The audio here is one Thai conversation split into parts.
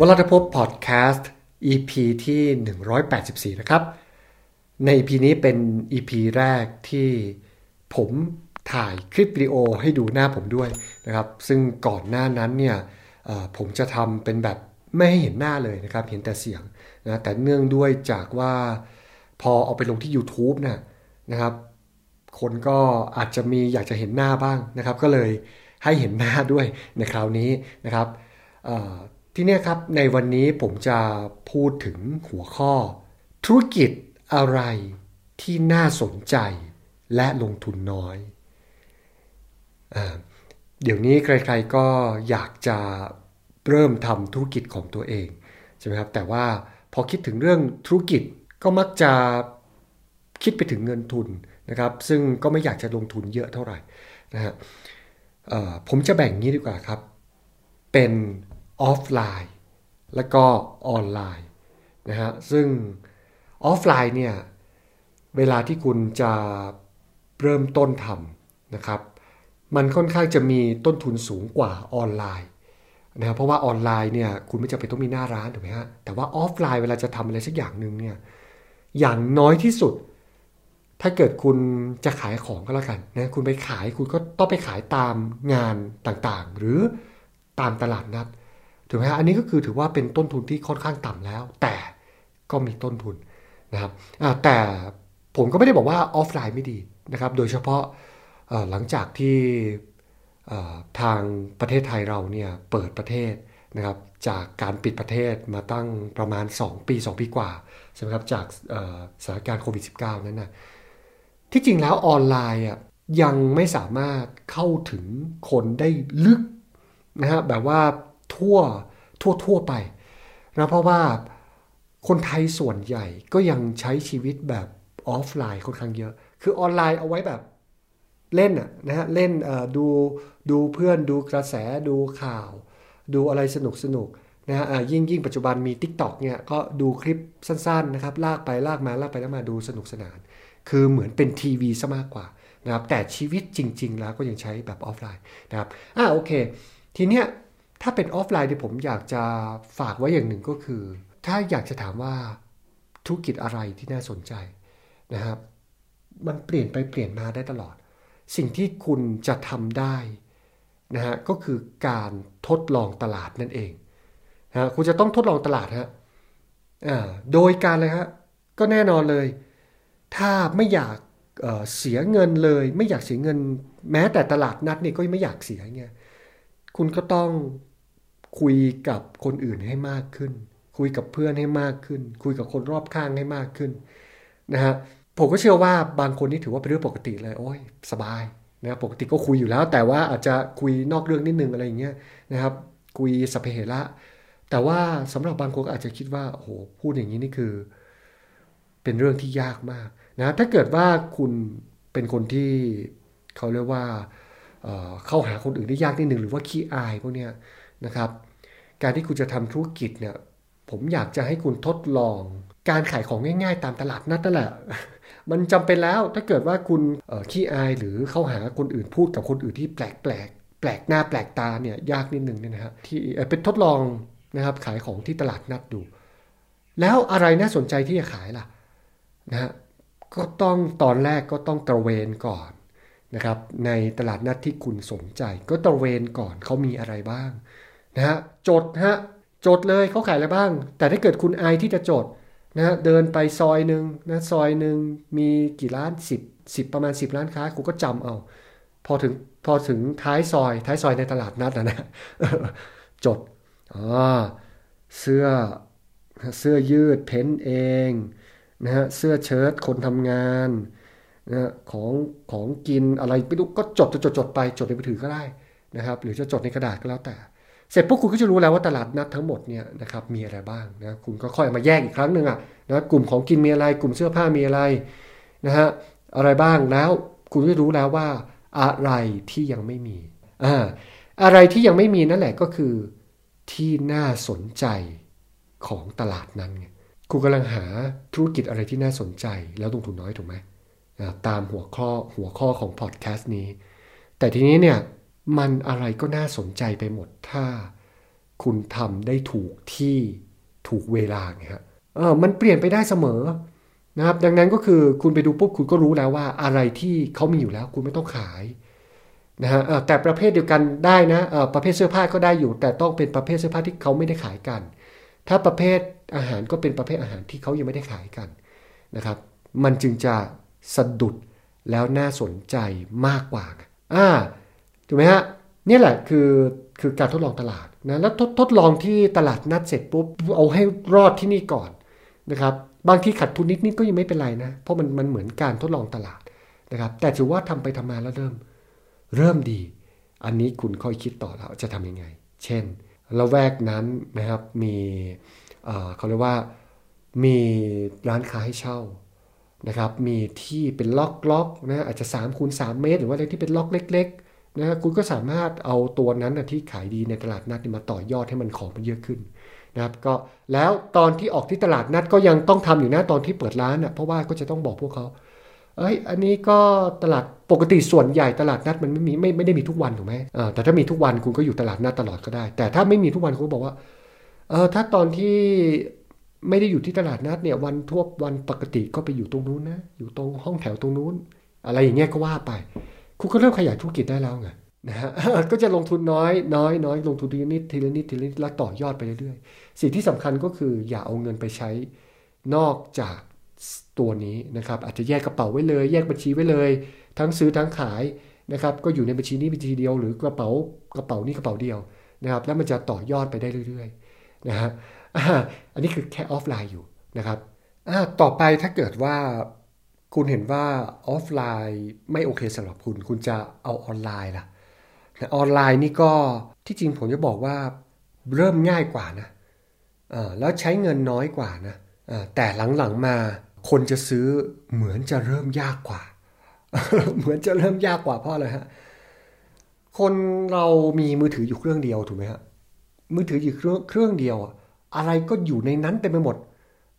วลาทพบพอดแคสต์ EP ที่ 184 นะครับ ใน EP นี้เป็น EP แรกที่ผมถ่ายคลิปวิดีโอให้ดูหน้าผมด้วยนะครับ ซึ่งก่อนหน้านั้นเนี่ยผมจะทำเป็นแบบไม่ให้เห็นหน้าเลยนะครับ เห็นแต่เสียงนะแต่เนื่องด้วยจากว่าพอเอาไปลงที่ YouTube นะนะครับ คนก็อาจจะมีอยากจะเห็นหน้าบ้างนะครับ ก็เลยให้เห็นหน้าด้วยในคราวนี้นะครับ ที่นี่ครับในวันนี้ผมจะพูดถึงหัวข้อ ธุรกิจอะไรที่น่าสนใจและลงทุนน้อยอเดี๋ยวนี้ใครๆก็อยากจะเริ่มทำธุรกิจของตัวเองใช่ไหมครับแต่ว่าพอคิดถึงเรื่องธุรกิจก็มักจะคิดไปถึงเงินทุนนะครับ ซึ่งก็ไม่อยากจะลงทุนเยอะเท่าไหร่นะฮะผมจะแบ่งงี้ดีกว่าครับ เป็น ออฟไลน์ และก็ออนไลน์นะฮะซึ่งออฟไลน์เนี่ยเวลาที่คุณจะเริ่มต้นทำนะครับ มันค่อนข้างจะมีต้นทุนสูงกว่าออนไลน์นะเพราะว่าออนไลน์เนี่ยคุณไม่จำเป็นต้องมีหน้าร้านถูกไหมฮะแต่ว่าออฟไลน์เวลาจะทำอะไรสักอย่างหนึ่งเนี่ยอย่างน้อยที่สุด ถ้าเกิดคุณจะขายของก็แล้วกันนะคุณไปขายคุณก็ต้องไปขายตามงานต่างๆ หรือตามตลาดนัด ถูกไหมฮะอันนี้ก็คือถือว่าเป็นต้นทุนที่ค่อนข้างต่ำแล้ว แต่ก็มีต้นทุนนะครับแต่ผมก็ไม่ได้บอกว่าออฟไลน์ไม่ดีนะครับ โดยเฉพาะหลังจากที่ทางประเทศไทยเราเนี่ยเปิดประเทศนะครับจากการปิดประเทศมาตั้งประมาณ 2 ปี 2 ปีกว่าใช่ไหมครับจากสถานการณ์โควิด -19 นั้นนะที่จริงแล้วออนไลน์อะยังไม่สามารถเข้าถึงคนได้ลึกนะฮะแบบว่า ทั่วทั่วทั่วไปนะเพราะว่าคนไทยส่วนใหญ่ก็ยังใช้ชีวิตแบบออฟไลน์ค่อนข้างเยอะ คือออนไลน์เอาไว้แบบเล่นอะนะฮะเล่นดูดูเพื่อนดูกระแสดูข่าว ดูอะไรสนุกสนุกนะฮะยิ่งยิ่งปัจจุบันมี Tik t o อกเนี่ยก็ดูคลิปสั้นๆนะครับลากไปลากมาลากไปแล้วมาดูสนุกสนาน คือเหมือนเป็นทีวีซะมากกว่านะครับแต่ชีวิตจริง ๆ แล้วก็ยังใช้แบบออฟไลน์นะครับอ่าโอเค ทีเนี้ย ถ้าเป็นออฟไลน์ที่ผมอยากจะฝากไว้อย่างหนึ่งก็คือ ถ้าอยากจะถามว่าธุรกิจอะไรที่น่าสนใจนะครับ มันเปลี่ยนไปเปลี่ยนมาได้ตลอด สิ่งที่คุณจะทำได้นะฮะก็คือการทดลองตลาดนั่นเองนะคุณจะต้องทดลองตลาดฮะโดยการเลยฮะก็แน่นอนเลย ถ้าไม่อยากเเสียเงินเลย ไม่อยากเสียเงิน แม้แต่ตลาดนัดนี่ก็ไม่อยากเสียเงี้ยคุณก็ต้อง คุยกับคนอื่นให้มากขึ้น คุยกับเพื่อนให้มากขึ้น คุยกับคนรอบข้างให้มากขึ้นนะฮะผมก็เชื่อว่าบางคนนี่ถือว่าเป็นเรื่องปกติเลย โอ้ยสบายนะปกติก็คุยอยู่แล้ว แต่ว่าอาจจะคุยนอกเรื่องนิดนึงอะไรอย่างเงี้ยนะครับ คุยสเปเหระแต่ว่าสำหรับบางคนก็อาจจะคิดว่าโอ้โหพูดอย่างนี้นี่คือ เป็นเรื่องที่ยากมากนะถ้าเกิดว่าคุณเป็นคนที่เขาเรียกว่าเข้าหาคนอื่นได้ยากนิดหนึ่งหรือว่าขี้อายพวกเนี้ยนะครับ การที่คุณจะทำธุรกิจเนี่ย ผมอยากจะให้คุณทดลอง การขายของง่าย ๆ ตามตลาดนัดนั่นแหละ มันจำเป็นแล้วถ้าเกิดว่าคุณขี้อายหรือเข้าหาคนอื่นพูดกับคนอื่นที่แปลกแปลกแปลกหน้าแปลกตาเนี่ยยากนิดนึงเนี่ยนะฮะที่เป็นทดลองนะครับขายของที่ตลาดนัดดู แล้วอะไรน่าสนใจที่จะขายล่ะนะฮะก็ต้องตอนแรกก็ต้องตระเวนก่อนนะครับในตลาดนัดที่คุณสนใจ ก็ตระเวนก่อนเขามีอะไรบ้าง นะฮะจดฮะจดเลยเขาขายอะไรบ้าง แต่ถ้าเกิดคุณอายที่จะจดนะเดินไปซอยหนึ่งนะซอยหนึ่งมีกี่ร้านสิบสิบประมาณสิบร้านค้าคุณก็จำเอา พอถึงพอถึงท้ายซอย ท้ายซอยในตลาดนัดนะนะจดอ๋อเสื้อเสื้อยืดเพ้นเองนะฮะเสื้อเชิ้ตคนทำงานนะของของกินอะไรไม่รู้ก็จดจดจดจดไปจดในมือถือก็ได้นะครับ หรือจะจดในกระดาษก็แล้วแต่ เสร็จปุ๊บคุณก็จะรู้แล้วว่าตลาดนัดทั้งหมดเนี่ยนะครับมีอะไรบ้างนะคุณก็ค่อยมาแยกอีกครั้งหนึ่งอะนะกลุ่มของกินมีอะไร กลุ่มเสื้อผ้ามีอะไรนะฮะอะไรบ้างแล้วคุณก็รู้แล้วว่าอะไรที่ยังไม่มีอ่าอะไรที่ยังไม่มีนั่นแหละก็คือที่น่าสนใจของตลาดนั้นไงคุณกำลังหาธุรกิจอะไรที่น่าสนใจแล้วลงทุนน้อยถูกไหมตามหัวข้อหัวข้อของพอดแคสต์นี้ แต่ทีนี้เนี่ย มันอะไรก็น่าสนใจไปหมดถ้า คุณทำได้ถูกที่ถูกเวลาไงฮะเออมันเปลี่ยนไปได้เสมอนะครับ ดังนั้นก็คือคุณไปดูปุ๊บคุณก็รู้แล้วว่าอะไรที่เขามีอยู่แล้ว คุณไม่ต้องขายนะฮะแต่ประเภทเดียวกันได้นะประเภทเสื้อผ้าก็ได้อยู่ แต่ต้องเป็นประเภทเสื้อผ้าที่เขาไม่ได้ขายกัน ถ้าประเภทอาหารก็เป็นประเภทอาหารที่เขายังไม่ได้ขายกันนะครับ มันจึงจะสะดุดแล้วน่าสนใจมากกว่าอ่า ถูกไหมฮะนี่แหละคือคือการทดลองตลาดนะแล้วทดทดลองที่ตลาดนัดเสร็จปุ๊บเอาให้รอดที่นี่ก่อนนะครับบางทีขัดทุนนิดนิดก็ยังไม่เป็นไรนะ เพราะมันมันเหมือนการทดลองตลาดนะครับ แต่ถือว่าทำไปทำมาแล้วเริ่ม เริ่มดี อันนี้คุณค่อยคิดต่อแล้วจะทำยังไง เช่นละแวกนั้นนะครับมีเขาเรียกว่ามีร้านค้าให้เช่านะครับ มีที่เป็นล็อกล็อกนะอาจจะ3คูณ3เมตร หรือว่าอะไรที่เป็นล็อกเล็ก ๆ นะคุณก็สามารถเอาตัวนั้นนะที่ขายดีในตลาดนัดมาต่อยอดให้มันของมันเยอะขึ้นนะครับก็แล้วตอนที่ออกที่ตลาดนัดก็ยังต้องทำอยู่นะตอนที่เปิดร้านนะเพราะว่าก็จะต้องบอกพวกเขาเอ้ยอันนี้ก็ตลาดปกติส่วนใหญ่ตลาดนัดมันไม่มีไม่ไม่ได้มีทุกวันถูกไหมอ่าแต่ถ้ามีทุกวันคุณก็อยู่ตลาดนัดตลอดก็ได้ แต่ถ้าไม่มีทุกวันคุณก็บอกว่าเออถ้าตอนที่ไม่ได้อยู่ที่ตลาดนัดเนี่ยวันทั่ววันปกติก็ไปอยู่ตรงนู้นนะอยู่ตรงห้องแถวตรงนู้น อะไรอย่างเงี้ยก็ว่าไป คุณก็เริ่มขยายธุรกิจได้แล้วไงนะฮะก็จะลงทุนน้อยน้อยน้อยลงทุนทีละนิดทีละนิดทีละนิดแล้วต่อยอดไปเรื่อยๆสิ่งที่สำคัญก็คืออย่าเอาเงินไปใช้นอกจากตัวนี้นะครับ อาจจะแยกกระเป๋าไว้เลย แยกบัญชีไว้เลย ทั้งซื้อทั้งขายนะครับ ก็อยู่ในบัญชีนี้บัญชีเดียวหรือกระเป๋ากระเป๋านี้กระเป๋าเดียวนะครับ แล้วมันจะต่อยอดไปได้เรื่อยๆนะฮะอันนี้คือแค่ออฟไลน์อยู่นะครับต่อไปถ้าเกิดว่า คุณเห็นว่าออฟไลน์ไม่โอเคสำหรับคุณ คุณจะเอาออนไลน์ล่ะออนไลน์นี่ก็ที่จริงผมจะบอกว่าเริ่มง่ายกว่านะแล้วใช้เงินน้อยกว่านะแต่หลังๆมาคนจะซื้อเหมือนจะเริ่มยากกว่า เหมือนจะเริ่มยากกว่าเพราะอะไรฮะคนเรามีมือถืออยู่เครื่องเดียวถูกไหมฮะมือถืออยู่เครื่องเครื่องเดียว อะไรก็อยู่ในนั้นเต็มไปหมด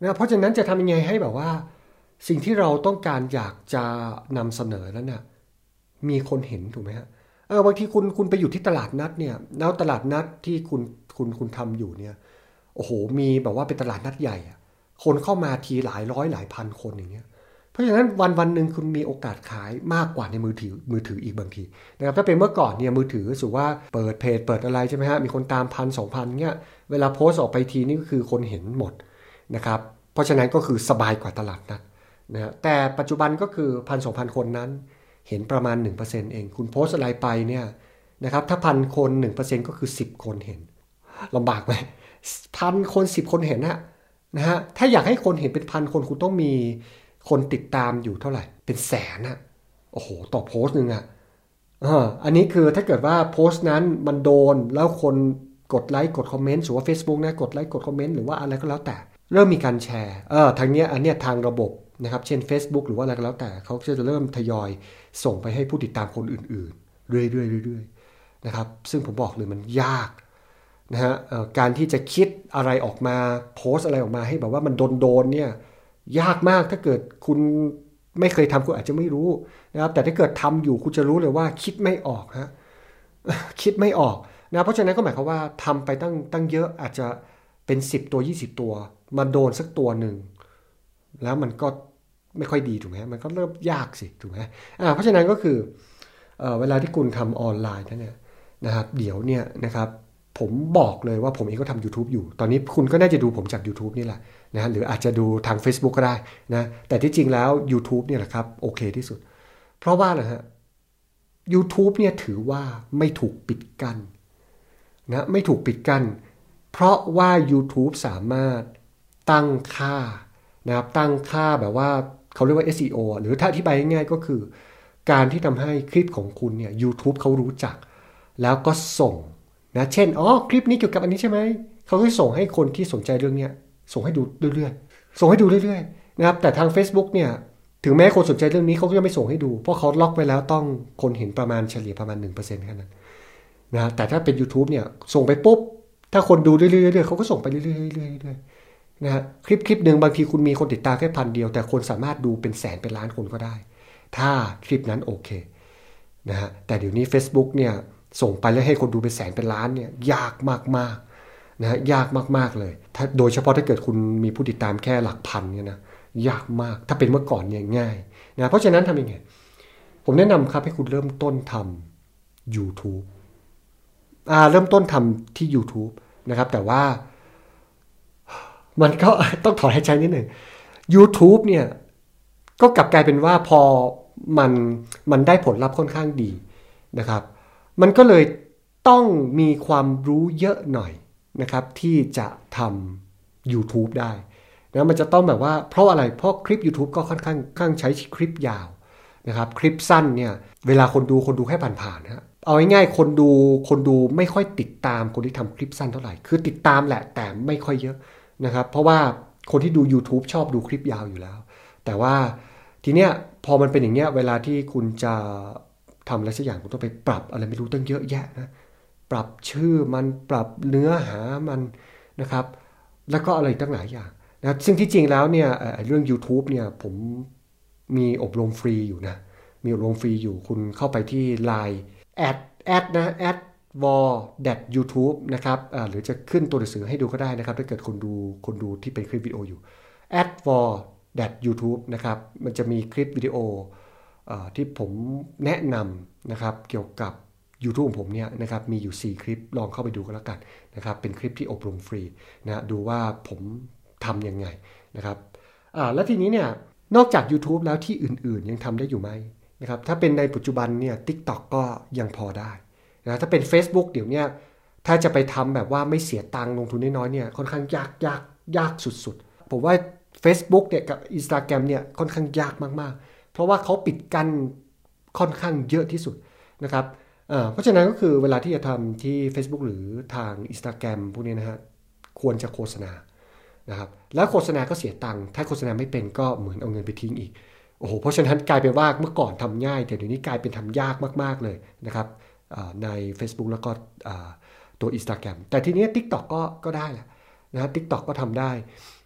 นะเพราะฉะนั้นจะทำยังไงให้แบบว่า สิ่งที่เราต้องการอยากจะนำเสนอนั้นเนี่ยมีคนเห็นถูกไหมฮะเออบางทีคุณคุณไปอยู่ที่ตลาดนัดเนี่ยแล้วตลาดนัดที่คุณคุณคุณทำอยู่เนี่ยโอ้โห มีแบบว่าเป็นตลาดนัดใหญ่อะคนเข้ามาทีหลายร้อยหลายพันคนอย่างเงี้ย เพราะฉะนั้นวันวันหนึ่งคุณมีโอกาสขายมากกว่าในมือถือมือถืออีกบางทีนะครับถ้าเป็นเมื่อก่อนเนี่ยมือถือสูว่าเปิดเพจเปิดอะไรใช่ไหมฮะมีคนตามพันสองพันเงี้ยเวลาโพสต์ออกไปทีนี่ก็คือคนเห็นหมดนะครับเพราะฉะนั้นก็คือสบายกว่าตลาดนัด นะแต่ปัจจุบันก็คือพันสองพันคนนั้น เห็นประมาณ 1%เอง คุณโพสอะไรไปเนี่ยนะครับถ้าพันคน 1%ก็คือ 10 คนเห็นลำบากไหมพันคน 10 คนเห็นนะนะฮะถ้าอยากให้คนเห็นเป็นพันคนคุณต้องมีคนติดตามอยู่เท่าไหร่ เป็นแสนอะโอ้โหต่อโพสต์หนึ่งอะอันนี้คือถ้าเกิดว่าโพสต์นั้นมันโดนแล้วคนกดไลค์กดคอมเมนต์สมมติว่า Facebook นะกดไลค์กดคอมเมนต์หรือว่าอะไรก็แล้วแต่ เริ่มมีการแชร์เออทางเนี้ยอันเนี้ยทางระบบ นะครับ เช่น Facebook หรือว่าอะไรก็แล้วแต่เขาจะเริ่มทยอยส่งไปให้ผู้ติดตามคนอื่นๆเรื่อยๆเรื่อยๆนะครับ ซึ่งผมบอกเลยมันยากนะฮะการที่จะคิดอะไรออกมาโพสอะไรออกมาให้แบบว่ามันโดนๆเนี่ยยากมากถ้าเกิดคุณไม่เคยทำคุณอาจจะไม่รู้นะครับ แต่ถ้าเกิดทำอยู่คุณจะรู้เลยว่าคิดไม่ออกฮะคิดไม่ออกนะเพราะฉะนั้นก็หมายความว่าทำไปตั้งตั้งเยอะอาจจะเป็น 10 ตัว 20 ตัว มาโดนสักตัวหนึ่ง แล้วมันก็ไม่ค่อยดีถูกไหมมันก็เริ่มยากสิถูกไหมอ่าเพราะฉะนั้นก็คือเอเวลาที่คุณทำออนไลน์นั่นเนี่ยนะครับเดี๋ยวเนี่ยนะครับผมบอกเลยว่าผมเองก็ทำ YouTube อยู่ ตอนนี้คุณก็น่าจะดูผมจาก YouTube นี่แหละนะหรืออาจจะดูทาง Facebook ก็ได้นะ แต่ที่จริงแล้ว YouTube เนี่ยแหละครับโอเคที่สุด เพราะว่านะฮะ YouTube เนี่ยถือว่าไม่ถูกปิดกัน้นนะไม่ถูกปิดกัน้น เพราะว่า YouTube สามารถตั้งค่า นะครับตั้งค่าแบบว่าเขาเรียกว่า SEO หรือถ้าอธิบายง่ายๆก็คือ การที่ทำให้คลิปของคุณเนี่ย YouTube เขารู้จัก แล้วก็ส่งนะเช่นอ๋อคลิปนี้เกี่ยวกับอันนี้ใช่ไหมเขาก็ส่งให้คนที่สนใจเรื่องเนี้ยส่งให้ดูเรื่อยๆส่งให้ดูเรื่อยๆนะครับแต่ทาง Facebook เนี่ยถึงแม้คนสนใจเรื่องนี้เขาก็ยังไม่ส่งให้ดู เพราะเขาล็อกไว้แล้วต้องคนเห็นประมาณเฉลี่ยประมาณ 1%แค่นั้นนะแต่ถ้าเป็น YouTube เนี่ยส่งไปปุ๊บ ถ้าคนดูเรื่อยๆเขาก็ส่งไปเรื่อยๆ นะฮะคลิปคลิปหนึ่งบางทีคุณมีคนติดตามแค่พันเดียว แต่คนสามารถดูเป็นแสนเป็นล้านคนก็ได้ ถ้าคลิปนั้นโอเคนะฮะแต่เดี๋ยวนี้ Facebook เนี่ยส่งไปแล้วให้คนดูเป็นแสนเป็นล้านเนี่ยยากมากนะฮะยากมากๆเลยถ้าโดยเฉพาะถ้าเกิดคุณมีผู้ติดตามแค่หลักพันเนี่ยนะยากมากถ้าเป็นเมื่อก่อนเนี่ยง่ายนะเพราะฉะนั้นทำยังไง ผมแนะนำครับให้คุณเริ่มต้นทำ YouTube อ่าเริ่มต้นทำที่ YouTube นะครับแต่ว่า มันก็ต้องถอนให้ใจนิดหนึ่ง YouTube เนี่ย ก็กลับกลายเป็นว่าพอมันมันได้ผลลัพธ์ค่อนข้างดีนะครับ มันก็เลยต้องมีความรู้เยอะหน่อยนะครับ ที่จะทำ YouTube ได้นะมันจะต้องแบบว่าเพราะอะไร เพราะคลิป YouTube ก็ค่อนข้างข้างใช้คลิปยาวนะครับ คลิปสั้นเนี่ย เวลาคนดูคนดูแค่ผ่านๆนะเอาง่ายๆคนดูคนดูไม่ค่อยติดตามคนที่ทำคลิปสั้นเท่าไหร่ คือติดตามแหละแต่ไม่ค่อยเยอะ นะครับ เพราะว่าคนที่ดู YouTube ชอบดูคลิปยาวอยู่แล้ว แต่ว่าทีเนี้ยพอมันเป็นอย่างเงี้ยเวลาที่คุณจะทำอะไรสักอย่างคุณต้องไปปรับอะไรไม่รู้ตั้งเยอะแยะนะปรับชื่อมันปรับเนื้อหามันนะครับ แล้วก็อะไรตั้งหลายอย่างนะซึ่งที่จริงแล้วเนี่ยเรื่อง YouTube เนี่ยผมมีอบรมฟรีอยู่นะ มีอบรมฟรีอยู่คุณเข้าไปที่ Line แอดแอดนะแอด วอลเด็ดยูทูบนะครับหรือจะขึ้นตัวหนังสือให้ดูก็ได้นะครับ ถ้าเกิดคนดูคนดูที่เป็นคลิปวิดีโออยู่ add วอลเด็ดยูทูบนะครับ มันจะมีคลิปวิดีโอที่ผมแนะนำนะครับเกี่ยวกับ YouTube ของผมเนี่ยนะครับมีอยู่ 4 คลิปลองเข้าไปดูกันแล้วกันนะครับเป็นคลิปที่อบรมฟรีนะดูว่าผมทำยังไงนะครับแล้วทีนี้เนี่ยนอกจาก YouTube แล้วที่อื่นๆ ยังทำได้อยู่ไหมนะครับถ้าเป็นในปัจจุบันเนี่ย TikTok ก็ยังพอได้ นะถ้าเป็น Facebook เดี๋ยวนี้ถ้าจะไปทำแบบว่าไม่เสียตังค์ลงทุนน้อยๆเนี่ยค่อนข้างยากยากยากสุดๆ ผมว่า Facebook เนี่ยกับ Instagram เนี่ยค่อนข้างยากมากๆ เพราะว่าเขาปิดกั้นค่อนข้างเยอะที่สุดนะครับเพราะฉะนั้นก็คือเวลาที่จะทำที่ Facebook หรือทาง Instagram พวกนี้นะฮะควรจะโฆษณานะครับแล้วโฆษณาก็เสียตังค์ถ้าโฆษณาไม่เป็นก็เหมือนเอาเงินไปทิ้งอีกโอ้โหเพราะฉะนั้นกลายเป็นว่าเมื่อก่อนทำง่ายแต่เดี๋ยวนี้กลายเป็นทำยากมากๆเลยนะครับ ใน Facebook แล้วก็ตัว Instagram แต่ทีนี้ TikTok ก็ก็ได้แหละนะ TikTok ก็ทำได้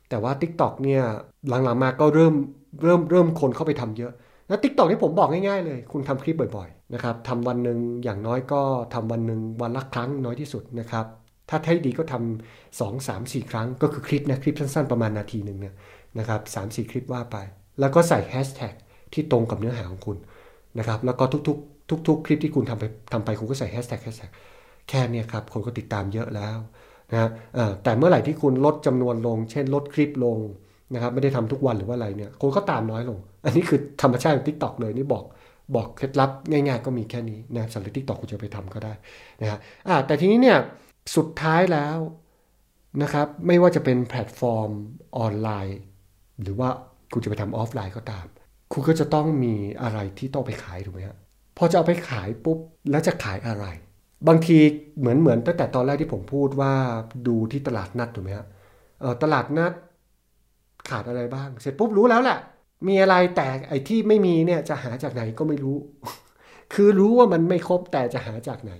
แต่ว่า TikTok เนี่ยหลังๆมาก็เริ่มเริ่มเริ่มคนเข้าไปทำเยอะนะ TikTok นี่ผมบอกง่ายๆเลย คุณทำคลิปบ่อยๆนะครับทำวันหนึ่งอย่างน้อยก็ทำวันหนึ่งวันละครั้งน้อยที่สุดนะครับถ้าให้ดีก็ทำสองสามสี่ครั้งก็คือคลิปนะคลิปสั้นๆประมาณนาทีหนึ่งเนี่ยนะครับสามสี่คลิปว่าไป แล้วก็ใส่แฮชแท็กที่ตรงกับเนื้อหาของคุณ นะครับแล้วก็ทุกๆ ทุก ๆ คลิปที่คุณทำไปทำไปคุณก็ใส่แฮชแท็กแฮชแท็กแค่นี้ครับคนก็ติดตามเยอะแล้วนะแต่เมื่อไหร่ที่คุณลดจำนวนลง เช่น ลดคลิปลงนะครับไม่ได้ทำทุกวันหรือว่าอะไรเนี่ยคนก็ตามน้อยลง อันนี้คือธรรมชาติของ TikTok เลยนี่บอกบอกเคล็ดลับง่ายๆ ก็มีแค่นี้นะสำหรับ TikTok คุณจะไปทำก็ได้นะฮะแต่ทีนี้เนี่ยสุดท้ายแล้วนะครับไม่ว่าจะเป็นแพลตฟอร์มออนไลน์ หรือว่าคุณจะไปทำออฟไลน์ก็ตาม คุณก็จะต้องมีอะไรที่ต้องไปขายถูกไหมฮะพอจะเอาไปขายปุ๊บแล้วจะขายอะไร บางทีเหมือนเหมือนตั้งแต่ตอนแรกที่ผมพูดว่าดูที่ตลาดนัดถูกไหมฮะตลาดนัดขาดอะไรบ้าง เสร็จปุ๊บรู้แล้วแหละมีอะไรแต่ไอ้ที่ไม่มีเนี่ยจะหาจากไหนก็ไม่รู้ คือรู้ว่ามันไม่ครบแต่จะหาจากไหน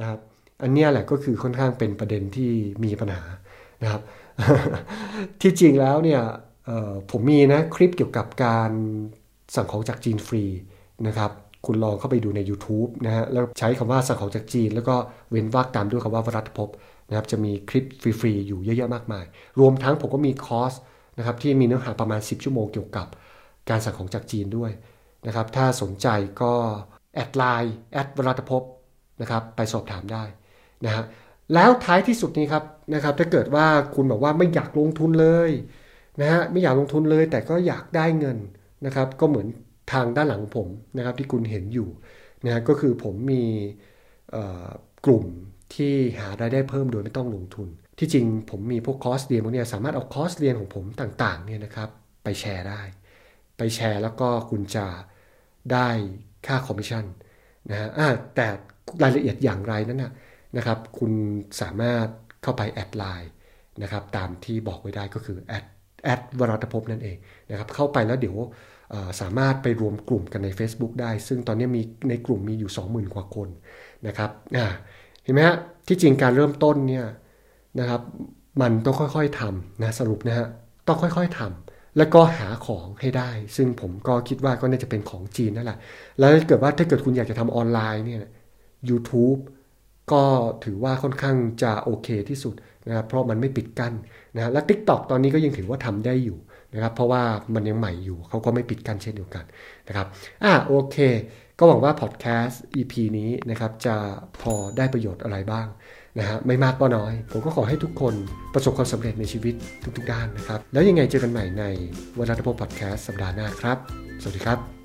นะครับ อันนี้แหละก็คือค่อนข้างเป็นประเด็นที่มีปัญหานะครับ ที่จริงแล้วเนี่ยผมมีนะคลิปเกี่ยวกับการ สั่งของจากจีนฟรีนะครับคุณลองเข้าไปดูใน YouTube นะฮะแล้วใช้คำว่าสั่งของจากจีน แล้วก็เว้นวรรคตามด้วยคำว่าวรัตภพนะครับจะมีคลิปฟรีๆอยู่เยอะๆมากมาย รวมทั้งผมก็มีคอร์สนะครับที่มีเนื้อหาประมาณ 10 ชั่วโมงเกี่ยวกับ การสั่งของจากจีนด้วยนะครับถ้าสนใจก็ add Line add วรัตภพนะครับไปสอบถามได้นะฮะแล้วท้ายที่สุดนี้ครับนะครับถ้าเกิดว่าคุณบอกว่าไม่อยากลงทุนเลยนะฮะไม่อยากลงทุนเลยแต่ก็อยากได้เงิน นะครับ ก็เหมือนทางด้านหลังผมนะครับ ที่คุณเห็นอยู่นะก็คือผมมีกลุ่มที่หารายได้เพิ่มโดยไม่ต้องลงทุน ที่จริงผมมีพวกคอร์สเรียนพวกนี้สามารถเอาคอร์สเรียนของผมต่างๆเนี่ยนะครับ ไปแชร์ได้ ไปแชร์แล้วก็คุณจะได้ค่าคอมมิชชั่นนะฮะแต่รายละเอียดอย่างไรนั้นนะนะครับ คุณสามารถเข้าไปแอดไลน์นะครับ ตามที่บอกไว้ได้ก็คือแอดแอดวรัตภพนั่นเองนะครับ เข้าไปแล้วเดี๋ยว สามารถไปรวมกลุ่มกันใน Facebook ได้ ซึ่งตอนนี้มีในกลุ่มมีอยู่ 20,000 กว่าคนนะครับเห็นไหมฮะที่จริงการเริ่มต้นเนี่ยนะครับมันต้องค่อยๆทำนะสรุปนะฮะต้องค่อยๆทำแล้วก็หาของให้ได้ ซึ่งผมก็คิดว่าก็น่าจะเป็นของจีนนั่นแหละ แล้วเกิดว่าถ้าเกิดคุณอยากจะทำออนไลน์เนี่ย YouTube ก็ถือว่าค่อนข้างจะโอเคที่สุดนะครับเพราะมันไม่ปิดกั้นนะและ TikTok ตอนนี้ก็ยังถือว่าทำได้อยู่ นะครับเพราะว่ามันยังใหม่อยู่เขาก็ไม่ปิดกั้นเช่นเดียวกันนะครับอ่าโอเค ก็หวังว่าพอดแคสต์ EP นี้นะครับจะพอได้ประโยชน์อะไรบ้างนะฮะไม่มากก็น้อย ผมก็ขอให้ทุกคนประสบความสำเร็จในชีวิตทุกๆด้านนะครับ แล้วยังไงเจอกันใหม่ในวันรัตพงศ์พอดแคสต์สัปดาห์หน้าครับ สวัสดีครับ